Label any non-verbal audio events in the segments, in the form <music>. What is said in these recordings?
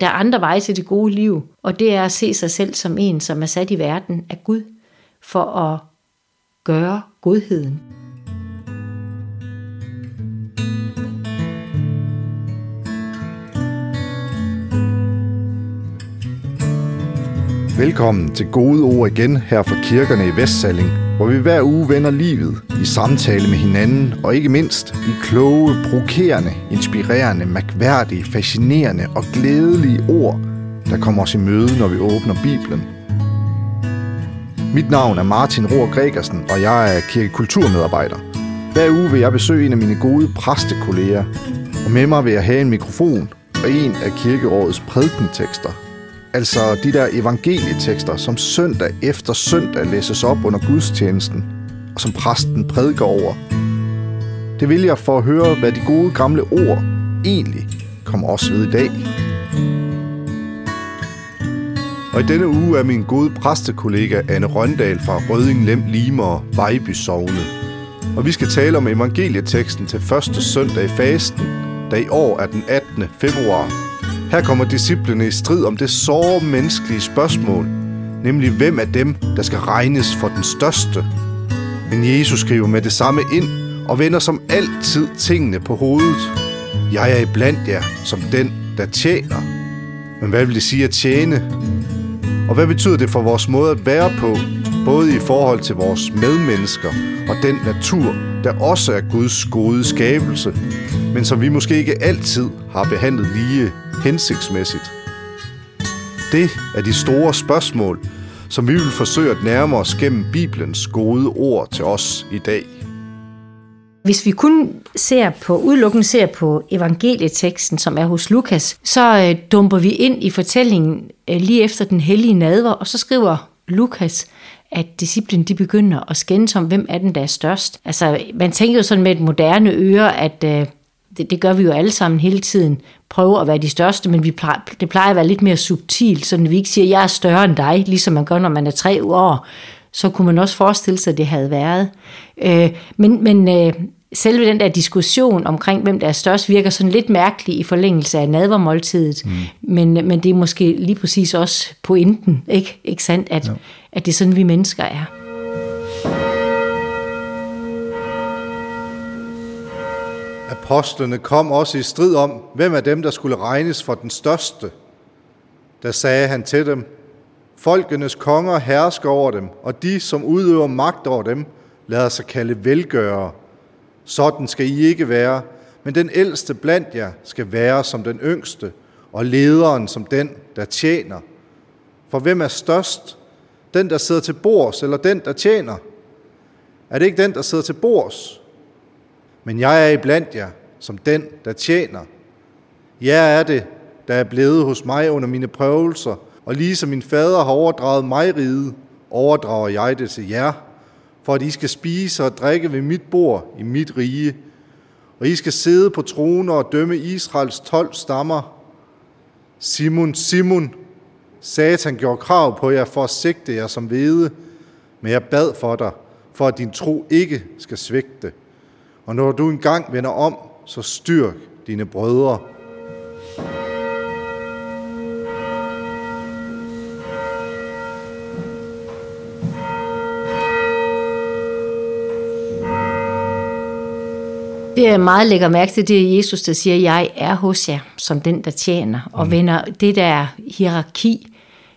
Der er andre veje til det gode liv, og det er at se sig selv som en, som er sat i verden af Gud, for at gøre godheden. Velkommen til Gode Ord igen her fra kirkerne i Vestsalling, hvor vi hver uge vender livet i samtale med hinanden, og ikke mindst i kloge, provokerende, inspirerende, mærkværdige, fascinerende og glædelige ord, der kommer os i møde, når vi åbner Bibelen. Mit navn er Martin Rohr Gregersen, og jeg er kirkekulturmedarbejder. Hver uge vil jeg besøge en af mine gode præstekolleger, og med mig vil jeg have en mikrofon og en af kirkerådets prædikentekster – Altså de der evangelietekster, som søndag efter søndag læses op under gudstjenesten, og som præsten prædiker over. Det vil jeg for at høre, hvad de gode gamle ord egentlig kommer os ved i dag. Og i denne uge er min gode præstekollega Anne Røndal fra Røding Lem Limer Vejby Sovne. Og vi skal tale om evangelieteksten til første søndag i fasten, der i år er den 18. februar her kommer disciplene i strid om det såre menneskelige spørgsmål, nemlig hvem af dem, der skal regnes for den største. Men Jesus skriver med det samme ind og vender som altid tingene på hovedet. Jeg er iblandt jer som den, der tjener. Men hvad vil det sige at tjene? Og hvad betyder det for vores måde at være på, både i forhold til vores medmennesker og den natur, der også er Guds gode skabelse, men som vi måske ikke altid har behandlet lige hensigtsmæssigt? Det er de store spørgsmål, som vi vil forsøge at nærme os gennem Bibelens gode ord til os i dag. Hvis vi kun ser på, udelukkende ser på evangelieteksten, som er hos Lukas, så øh, dumper vi ind i fortællingen øh, lige efter den hellige nadver, og så skriver Lukas, at disciplen de begynder at skændes om, hvem er den, der er størst. Altså, man tænker jo sådan med et moderne øre, at øh, det, det gør vi jo alle sammen hele tiden, prøve at være de største, men vi plejer, det plejer at være lidt mere subtilt, så vi ikke siger, jeg er større end dig, ligesom man gør, når man er tre år, så kunne man også forestille sig, at det havde været. Øh, men men øh, selve den der diskussion omkring, hvem der er størst, virker sådan lidt mærkelig i forlængelse af nadvermåltidet, mm. men, men det er måske lige præcis også pointen, ikke, ikke sandt, at, ja. at det er sådan, vi mennesker er. Apostlene kom også i strid om, hvem af dem, der skulle regnes for den største. Der sagde han til dem, Folkenes konger hersker over dem, og de, som udøver magt over dem, lader sig kalde velgørere. Sådan skal I ikke være, men den ældste blandt jer skal være som den yngste, og lederen som den, der tjener. For hvem er størst? Den, der sidder til bords, eller den, der tjener? Er det ikke den, der sidder til bords? Men jeg er iblandt jer som den, der tjener. Jeg er det, der er blevet hos mig under mine prøvelser, og ligesom min fader har overdraget mig riget, overdrager jeg det til jer, for at I skal spise og drikke ved mit bord i mit rige, og I skal sidde på troner og dømme Israels tolv stammer. Simon, Simon, Satan gjorde krav på jer for at sigte jer som hvede, men jeg bad for dig, for at din tro ikke skal svigte. Og når du engang vender om, så styrk dine brødre. Det er meget lækker mærke til, det er Jesus, der siger, jeg er hos jer, som den, der tjener, og mm. vender det der hierarki,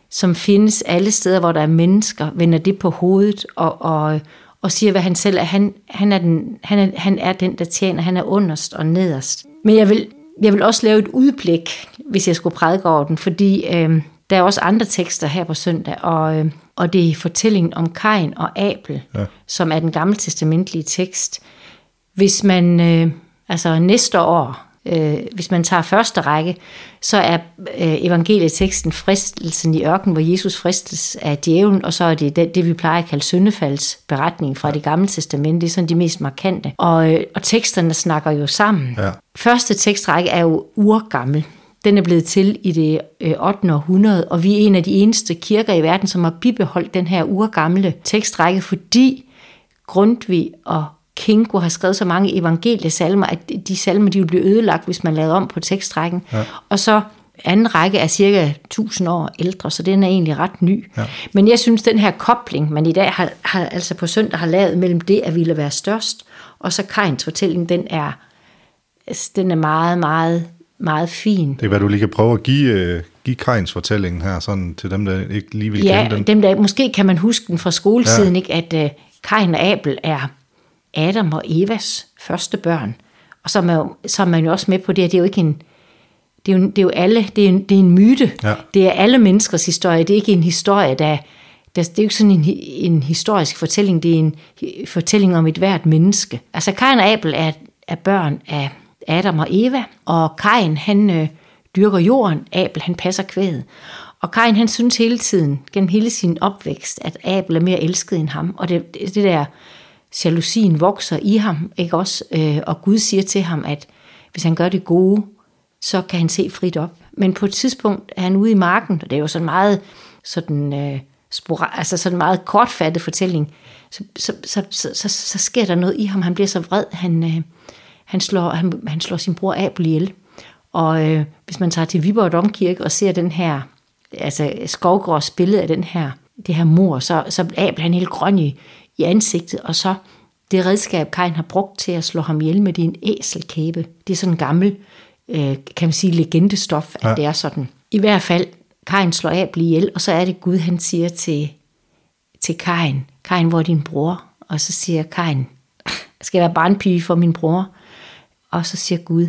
som findes alle steder, hvor der er mennesker, vender det på hovedet og, og, og siger, hvad han selv er. Han, han, er den, han, er, han er den, der tjener. Han er underst og nederst. Men jeg vil, jeg vil også lave et udblik, hvis jeg skulle prædike over den, fordi øh, der er også andre tekster her på søndag, og, øh, og det er fortællingen om Kain og Abel, ja. som er den gamle testamentlige tekst. Hvis man øh, altså næste år øh, hvis man tager første række, så er øh, evangelieteksten fristelsen i ørken, hvor Jesus fristes af djævlen, og så er det det, det vi plejer at kalde syndefalds beretning fra det gamle testament. Det er sådan de mest markante. Og, øh, og teksterne snakker jo sammen. Ja. Første tekstrække er jo urgammel. Den er blevet til i det øh, 8. århundrede, og vi er en af de eneste kirker i verden, som har bibeholdt den her urgamle tekstrække, fordi Grundtvig og Kinko har skrevet så mange evangeliesalmer, at de salmer de ville blive ødelagt, hvis man lavede om på tekstrækken. Ja. Og så anden række er cirka 1000 år ældre, så den er egentlig ret ny. Ja. Men jeg synes, den her kobling, man i dag har, har altså på søndag har lavet mellem det at ville være størst, og så Kains fortælling, den er, altså, den er meget, meget, meget fin. Det er, hvad du lige kan prøve at give, øh, give Kains fortællingen her, sådan til dem, der ikke lige vil ja, kende den. dem der, måske kan man huske den fra skoletiden, ja. ikke, at uh, Kain og Abel er Adam og Evas første børn. Og så er man jo, så er man jo også med på det, at det er jo ikke en, det er jo, det er jo alle, det er en, det er en myte. Ja. Det er alle menneskers historie. Det er ikke en historie, der, der det er jo ikke sådan en, en historisk fortælling, det er en fortælling om et hvert menneske. Altså Kain og Abel er, er børn af Adam og Eva, og Kain han øh, dyrker jorden, Abel han passer kvædet. Og Kain han synes hele tiden, gennem hele sin opvækst, at Abel er mere elsket end ham. Og det, det der jalousien vokser i ham, ikke også? Øh, og Gud siger til ham, at hvis han gør det gode, så kan han se frit op. Men på et tidspunkt er han ude i marken, og det er jo sådan meget sådan, øh, spora, altså sådan meget kortfattet fortælling, så, så, så, så, så, så sker der noget i ham. Han bliver så vred, han, øh, han, slår, han, han slår sin bror Abel ihjel. Og øh, hvis man tager til Viborg Domkirke og ser den her, altså Skovgårds billede af den her, det her mor, så, så Abel han helt grøn i, i ansigtet, og så det redskab, Kain har brugt til at slå ham ihjel med, det er en æselkæbe. Det er sådan en gammel, øh, kan man sige, legendestof, at ja. det er sådan. I hvert fald, Kain slår Abel ihjel, og så er det Gud, han siger til, til Kain, Kain, hvor er din bror? Og så siger Kain, skal jeg være barnpige for min bror? Og så siger Gud,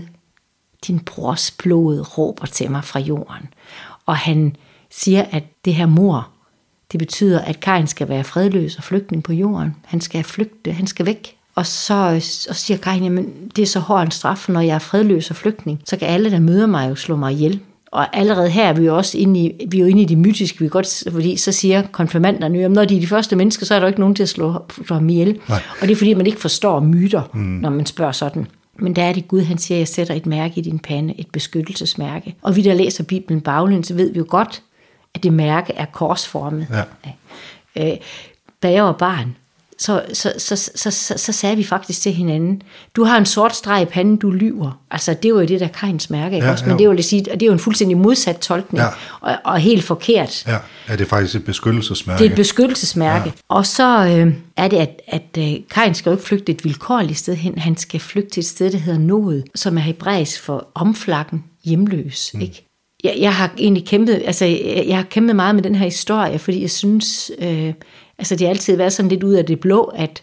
din brors blod råber til mig fra jorden. Og han siger, at det her mor, det betyder, at Kain skal være fredløs og flygtning på jorden. Han skal flygte, han skal væk. Og så og siger Kain, jamen det er så hård en straf, når jeg er fredløs og flygtning. Så kan alle, der møder mig, jo slå mig ihjel. Og allerede her er vi jo også inde i, vi er jo inde i det mytiske, vi godt, fordi så siger konfirmanderne jo, når de er de første mennesker, så er der ikke nogen til at slå, slå ham ihjel. Nej. Og det er fordi, man ikke forstår myter, mm. når man spørger sådan. Men der er det Gud, han siger, jeg sætter et mærke i din pande, et beskyttelsesmærke. Og vi, der læser Bibelen baglæns, så ved vi jo godt, at det mærke er korsformet. Ja. Øh, da jeg var barn, så, så, så, så, så, så sagde vi faktisk til hinanden, du har en sort streg i panden, du lyver. Altså, det var jo det der Kains mærke, ikke ja, også? Men det, vil sige, det er jo en fuldstændig modsat tolkning, ja. og, og helt forkert. Ja. ja, det er faktisk et beskyttelsesmærke. Det er et beskyttelsesmærke. Ja. Og så øh, er det, at, at øh, Kain skal jo ikke flygte et vilkårligt sted hen, han skal flygte til et sted, der hedder Nod, som er hebraisk for omflakken hjemløs, mm. ikke? Jeg, jeg har egentlig kæmpet, altså jeg, jeg har kæmpet meget med den her historie, fordi jeg synes, øh, Altså det har altid været sådan lidt ud af det blå, at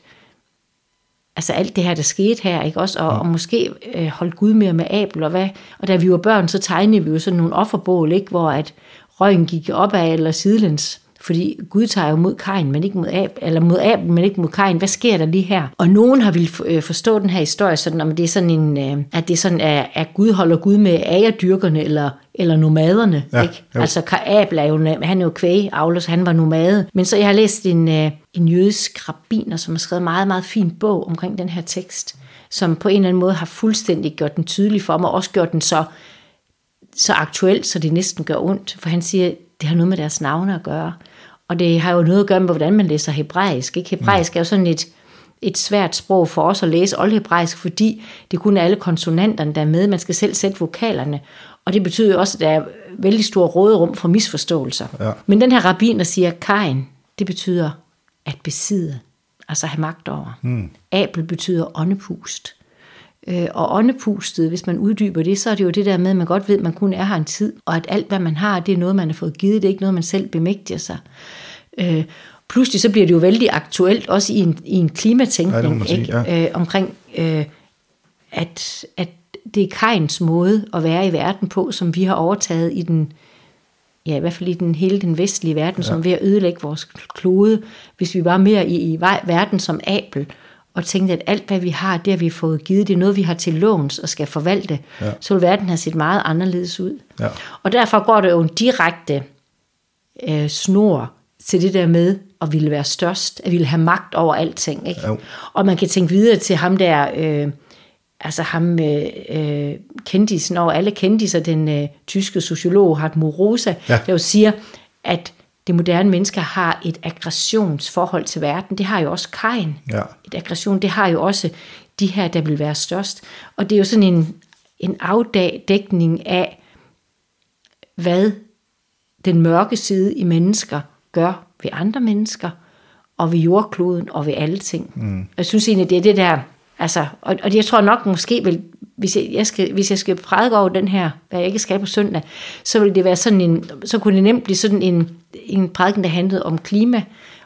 altså alt det her, der skete her, ikke også? Og, og måske øh, holdt Gud mere med Abel, og hvad? Og da vi var børn, så tegnede vi jo sådan nogle offerbål, ikke? Hvor at røgen gik opad eller sidelæns. Fordi Gud tager jo mod Kain, men ikke mod Abel, eller mod Abel, men ikke mod Kain. Hvad sker der lige her? Og nogen har vil øh, forstå den her historie sådan, om det er sådan en, øh, at det er sådan, at, Gud holder Gud med agerdyrkerne eller, eller nomaderne. Ja, ikke? Altså Abel er jo, han er jo kvægavler, så han var nomade. Men så jeg har læst en, øh, en jødisk rabbiner, som har skrevet en meget, meget fin bog omkring den her tekst, som på en eller anden måde har fuldstændig gjort den tydelig for mig, og også gjort den så, så aktuelt, så det næsten gør ondt. For han siger, det har noget med deres navne at gøre. Og det har jo noget at gøre med, hvordan man læser hebraisk. Ikke? Hebraisk er jo sådan et, et svært sprog for os at læse oldhebraisk, fordi det kun er alle konsonanterne, der er med. Man skal selv sætte vokalerne. Og det betyder jo også, at der er vældig stor råderum for misforståelser. Ja. Men den her rabbiner siger, kain, det betyder at besidde, altså have magt over. Mm. Abel betyder åndepust. Øh, og åndepustet, hvis man uddyber det, så er det jo det der med, at man godt ved, at man kun er her en tid, og at alt, hvad man har, det er noget, man har fået givet, det er ikke noget, man selv bemægtiger sig. Øh, pludselig så bliver det jo vældig aktuelt, også i en, i en klimatænkning, ja, ikke? Ja. Øh, omkring, øh, at, at det er Kains måde at være i verden på, som vi har overtaget i den, ja, i hvert fald i den hele den vestlige verden, ja. som er ved at ødelægge vores klode, hvis vi var mere i, i verden som Abel, og tænkte, at alt hvad vi har, det har vi fået givet, det er noget, vi har til låns og skal forvalte, ja. så vil verden have set meget anderledes ud. Ja. Og derfor går det jo en direkte øh, snor til det der med at ville være størst, at ville have magt over alting. Ikke? Ja. Og man kan tænke videre til ham der, øh, altså ham øh, øh kendisen over alle kendiser, den øh, tyske sociolog Hartmut Rosa, ja. der jo siger, at det moderne menneske har et aggressionsforhold til verden. Det har jo også Kain. Ja. Et aggression, det har jo også de her, der vil være størst. Og det er jo sådan en, en afdækning af hvad den mørke side i mennesker gør ved andre mennesker, og ved jordkloden, og ved alle ting. Mm. Jeg synes egentlig, det er det der, altså, og, og jeg tror nok måske vil, hvis jeg, jeg skal, hvis jeg skal prædike over den her, hvad jeg ikke skal på søndag, så vil det være sådan en, så kunne det nemt blive sådan en, en prædiken, der handlede om klima,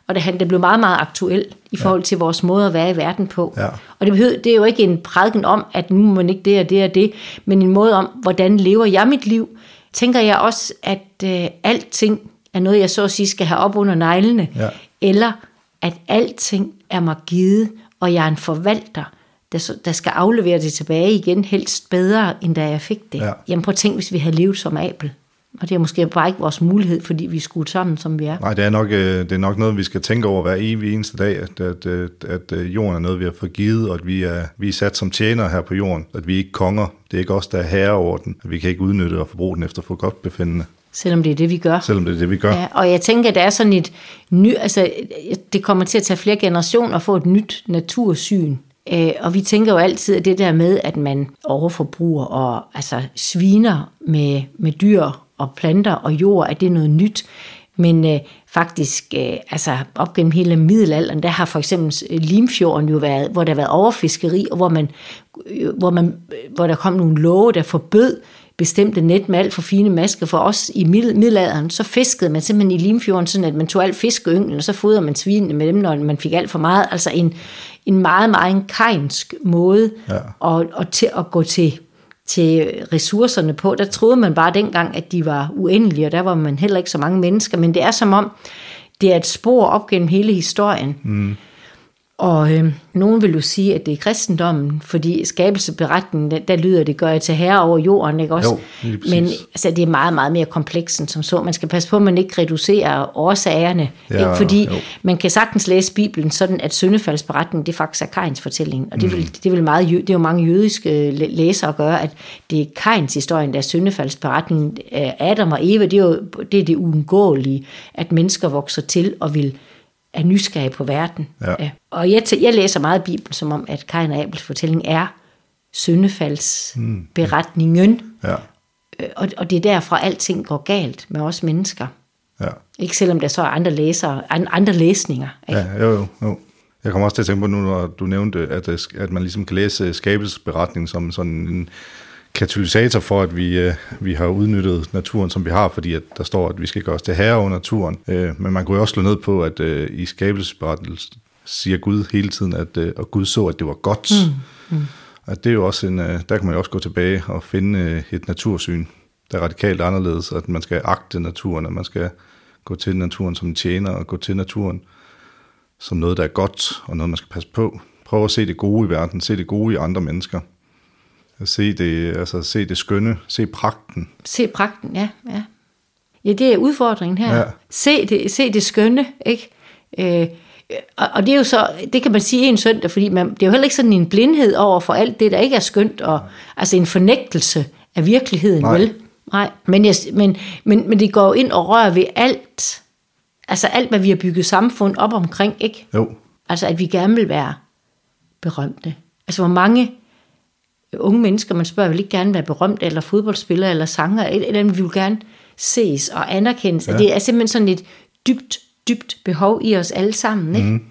og det, det blev meget, meget aktuel i forhold til vores måde at være i verden på. Ja. Og det, behøver, det er jo ikke en prædiken om, at nu må man ikke det og det og det, men en måde om, hvordan lever jeg mit liv, tænker jeg også, at øh, alting er noget, jeg så at sige skal have op under neglene, Ja. eller at alting er mig givet, og jeg er en forvalter, der, der skal aflevere det tilbage igen, helst bedre, end da jeg fik det. Ja. Jamen prøv at tænk, hvis vi havde levet som Abel. Og det er måske bare ikke vores mulighed, fordi vi er skudt sammen, som vi er. Nej, det er, nok, øh, det er nok noget, vi skal tænke over hver evig eneste dag, at, at, at, at øh, jorden er noget, vi har fået givet, og at vi er, vi er sat som tjenere her på jorden, at vi er ikke konger. Det er ikke os, der er herre over den. At vi kan ikke udnytte og forbruge den efter for godt befindende, Selvom det er det, vi gør. selvom det er det, vi gør. Ja, og jeg tænker, at der er sådan et ny, altså det kommer til at tage flere generationer at få et nyt natursyn. Øh, og vi tænker jo altid, at det der med, at man overforbruger og altså sviner med, med dyr og planter og jord, at det er noget nyt. Men øh, faktisk, øh, altså op gennem hele middelalderen, der har for eksempel øh, Limfjorden jo været, hvor der har været overfiskeri, og hvor, man, øh, hvor, man, øh, hvor der kom nogle love, der forbød bestemte net med alt for fine masker. For os i middel- middelalderen, så fiskede man simpelthen i Limfjorden, sådan at man tog alt fiskeynglen, og så fodrede man svinene med dem, når man fik alt for meget. Altså en, en meget, meget en kejnsk måde Ja. at, at, til at gå til, til ressourcerne på. Der troede man bare dengang, at de var uendelige, og der var man heller ikke så mange mennesker. Men det er som om, det er et spor op gennem hele historien. Mm. Og øh, nogen vil jo sige, at det er kristendommen, fordi skabelseberetningen, der, der lyder det, gør jeg til herre over jorden, ikke også? Jo. Men altså, det er meget, meget mere komplekst end som så. Man skal passe på, at man ikke reducerer årsagerne, Ja, ikke? fordi jo. man kan sagtens læse Bibelen sådan, at syndefaldsberetningen, det faktisk er Kains fortælling. Og det, vil, det, vil meget, det er jo mange jødiske læ- læsere gøre, at det er Kains historien, der er syndefaldsberetningen. Øh, Adam og Eva, det er jo det, er det uundgåelige, at mennesker vokser til og vil er nysgerrige på verden. Ja. Og jeg, jeg læser meget Bibelen, som om, at Kain og Abels fortælling er syndefaldsberetningen. Ja, Øh, Og, og det er derfra, alting går galt med os mennesker. ja. Ikke selvom der så er andre, læsere, an- andre læsninger. Ikke? Ja, jo, jo, jo. Jeg kommer også til at tænke på nu, når du nævnte, at, at man ligesom kan læse skabelsesberetningen som sådan en katalysator for, at vi, øh, vi har udnyttet naturen, som vi har, fordi at der står, at vi skal gøre os til herre over naturen. Øh, Men man kunne jo også slå ned på, at øh, i skabelsesberetningen siger Gud hele tiden, at øh, og Gud så, at det var godt. Mm. Mm. At det er jo også en, øh, der kan man jo også gå tilbage og finde øh, et natursyn, der er radikalt anderledes, at man skal agte naturen, at man skal gå til naturen som en tjener, og gå til naturen som noget, der er godt, og noget, man skal passe på. Prøv at se det gode i verden, se det gode i andre mennesker. Se det, altså, se det skønne, se pragten. Se pragten, ja, ja. Ja, det er udfordringen her. Ja. Se, det, se det skønne, ikke? Øh, og, og det er jo så, det kan man sige en søndag, fordi man, det er jo heller ikke sådan en blindhed over for alt det, der ikke er skønt, og altså en fornægtelse af virkeligheden, Nej. vel? Nej, men, jeg, men, men, men det går jo ind og rører ved alt, altså alt, hvad vi har bygget samfund op omkring, ikke? Jo, Altså, at vi gerne vil være berømte. Altså, hvor mange unge mennesker, man spørger, vil ikke gerne være berømt, eller fodboldspiller, eller sanger, eller, vi vil gerne ses og anerkendes. Ja. Det er simpelthen sådan et dybt, dybt behov i os alle sammen, ikke? Mm.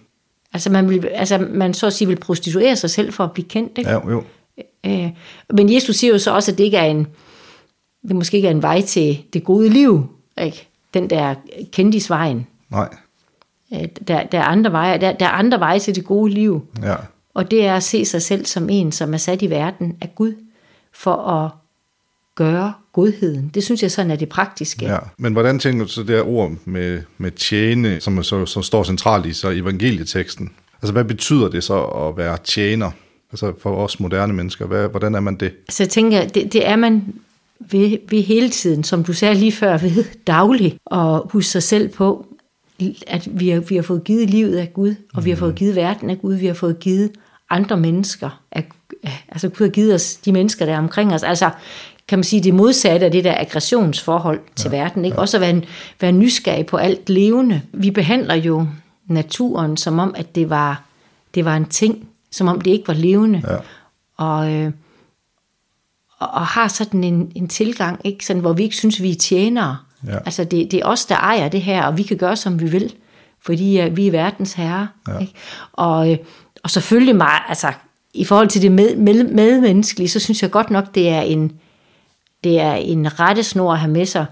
Altså, man, vil, altså, man så at sige vil prostituere sig selv for at blive kendt, ikke? ja, jo. Øh, men Jesus siger jo så også, at det ikke er en, det måske ikke er en vej til det gode liv, ikke? Den der kendisvejen. Nej, Øh, Der, der, er andre veje, der, der er andre veje til det gode liv. ja. Og det er at se sig selv som en, som er sat i verden af Gud, for at gøre godheden. Det synes jeg sådan er det praktiske. ja. Men hvordan tænker du så det her ord med, med tjene, som, så, som står centralt i så evangelieteksten? Altså, hvad betyder det så at være tjener? Altså for os moderne mennesker, hvad, hvordan er man det? Så jeg tænker, det, det er man ved, ved hele tiden, som du sagde lige før, ved dagligt, og huske sig selv på, at vi har, vi har fået givet livet af Gud, og vi har fået givet verden af Gud, vi har fået givet andre mennesker. Af, altså Gud har givet os de mennesker, der er omkring os. Altså kan man sige, det modsatte af det der aggressionsforhold til ja, verden. Ikke? Ja. Også at være, være nysgerrig på alt levende. Vi behandler jo naturen som om, at det var, det var en ting, som om det ikke var levende. Ja. Og, øh, og, og har sådan en, en tilgang, ikke? Sådan, hvor vi ikke synes, vi er tjenere. Ja. Altså det, det er os, der ejer det her, og vi kan gøre, som vi vil, fordi uh, vi er verdens herre. Ja. Ikke? Og, øh, og selvfølgelig mig, altså i forhold til det med, med, medmenneskelige, så synes jeg godt nok, det er en, det er en rettesnor at have med sig,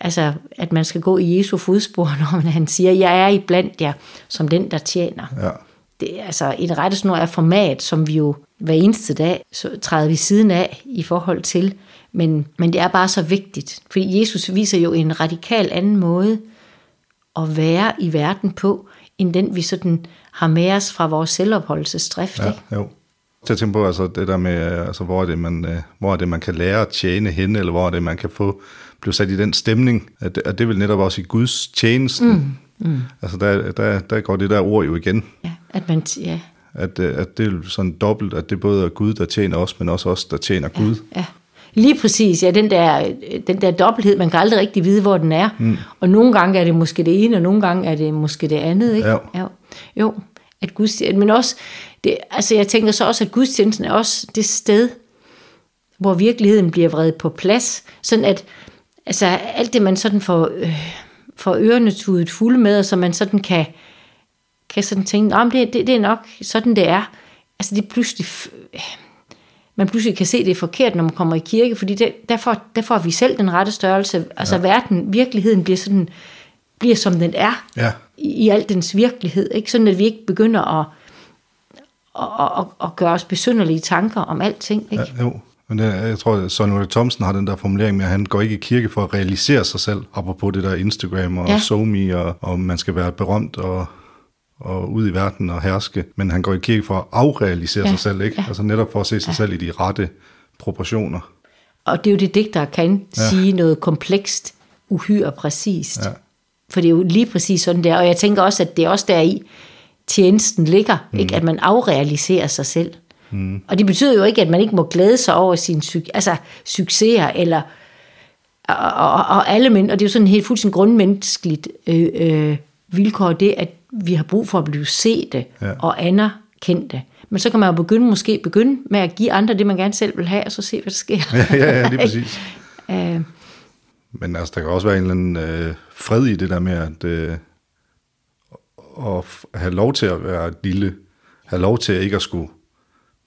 altså at man skal gå i Jesu fodspor, <laughs> når han siger, jeg er i blandt jer som den, der tjener. Ja. Det altså en rettesnor er format, som vi jo hver eneste dag så træder vi siden af i forhold til, men, men det er bare så vigtigt, fordi Jesus viser jo en radikal anden måde at være i verden på, end den vi sådan har med os fra vores selvopholdelsesdrift. Ja, ikke? jo. Til at tænke på, altså det der med, altså, hvor, er det, man, øh, hvor er det, man kan lære at tjene hen, eller hvor er det, man kan få blive sat i den stemning, at, at det vil netop også i Guds tjenesten. Mm, mm. Altså der, der, der går det der ord jo igen, Ja, at man, ja, at, øh, at det er sådan dobbelt, at det både er Gud, der tjener os, men også os, der tjener Gud. Ja, lige præcis. Ja, den der, den der dobbelthed, man kan aldrig rigtig vide, hvor den er. Mm. Og nogle gange er det måske det ene, og nogle gange er det måske det andet. Ikke? Jo. Jo, jo at Guds, men også, det, altså jeg tænker så også, at gudstjenesten er også det sted, hvor virkeligheden bliver vredet på plads, sådan at altså, alt det, man sådan får, øh, får ørerne tudet fulde med, og så man sådan kan, kan sådan tænke, om det, det, det er nok sådan, det er. Altså det er pludselig, f- man pludselig kan se, det er forkert, når man kommer i kirke, fordi det, der, får, der får vi selv den rette størrelse. Altså ja. verden, virkeligheden bliver sådan, bliver som den er, Ja. i, i al dens virkelighed. Ikke? Sådan at vi ikke begynder at, at, at, at gøre os besynderlige tanker om alting. Ikke? Ja, jo. Men det, jeg tror, at Sonny Ole Thomsen har den der formulering med, at han går ikke i kirke for at realisere sig selv, apropos det der Instagram og. Ja. SoMe, og, og man skal være berømt og, og ud i verden og herske, men han går i kirke for at afrealisere ja. Sig selv, ikke? ja. Altså netop for at se sig ja. selv i de rette proportioner. Og det er jo det, digtere kan ja. sige noget komplekst, uhyre præcist. Ja. For det er jo lige præcis sådan der. Og jeg tænker også, at det er også der i tjenesten ligger, mm. ikke? at man afrealiserer sig selv. Mm. Og det betyder jo ikke, at man ikke må glæde sig over sine altså, succeser, eller og, og, og alle men, og det er jo sådan helt fuldstændig grundmenneskeligt øh, øh, vilkår, det at vi har brug for at blive sete Ja. og anerkendte. Men så kan man jo begynde, måske begynde med at give andre det, man gerne selv vil have, og så se, hvad der sker. Ja, ja, ja, lige <laughs> præcis. Øh, Men altså, der kan også være en eller anden øh, fred i det der med at, øh, at have lov til at være lille, have lov til ikke at skulle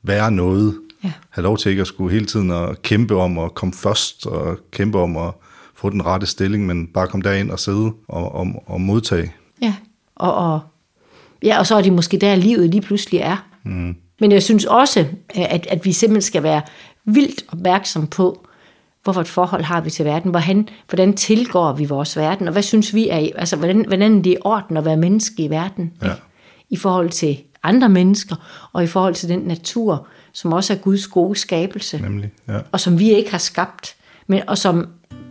være noget, Ja. have lov til ikke at skulle hele tiden at kæmpe om at komme først, og kæmpe om at få den rette stilling, men bare komme derind og sidde og, og, og modtage. Ja, og, og, ja, og så er det måske der, livet lige pludselig er. Mm. Men jeg synes også, at, at vi simpelthen skal være vildt opmærksom på, hvorfor et forhold har vi til verden, hvordan, hvordan tilgår vi vores verden, og hvad synes vi er, altså hvordan, hvordan det er orden at være menneske i verden, Ja. i forhold til andre mennesker, og i forhold til den natur, som også er Guds gode skabelse, Nemlig, ja. og som vi ikke har skabt, men, og som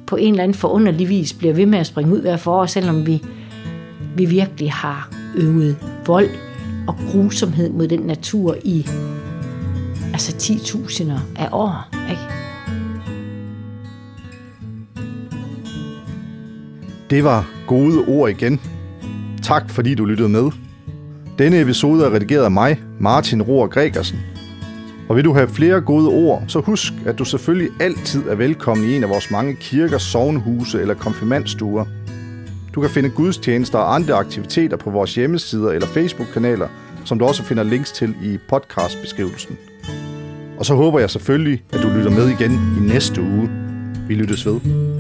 på en eller anden forunderlig vis bliver ved med at springe ud hver forår, selvom vi, vi virkelig har øvet vold og grusomhed mod den natur i altså 10.000 af år. Ikke? Det var gode ord igen. Tak fordi du lyttede med. Denne episode er redigeret af mig, Martin Rohr Gregersen. Og vil du have flere gode ord, så husk, at du selvfølgelig altid er velkommen i en af vores mange kirker, sovnhuse eller konfirmandstuer. Du kan finde gudstjenester og andre aktiviteter på vores hjemmesider eller Facebook-kanaler, som du også finder links til i podcastbeskrivelsen. Og så håber jeg selvfølgelig, at du lytter med igen i næste uge. Vi lyttes ved.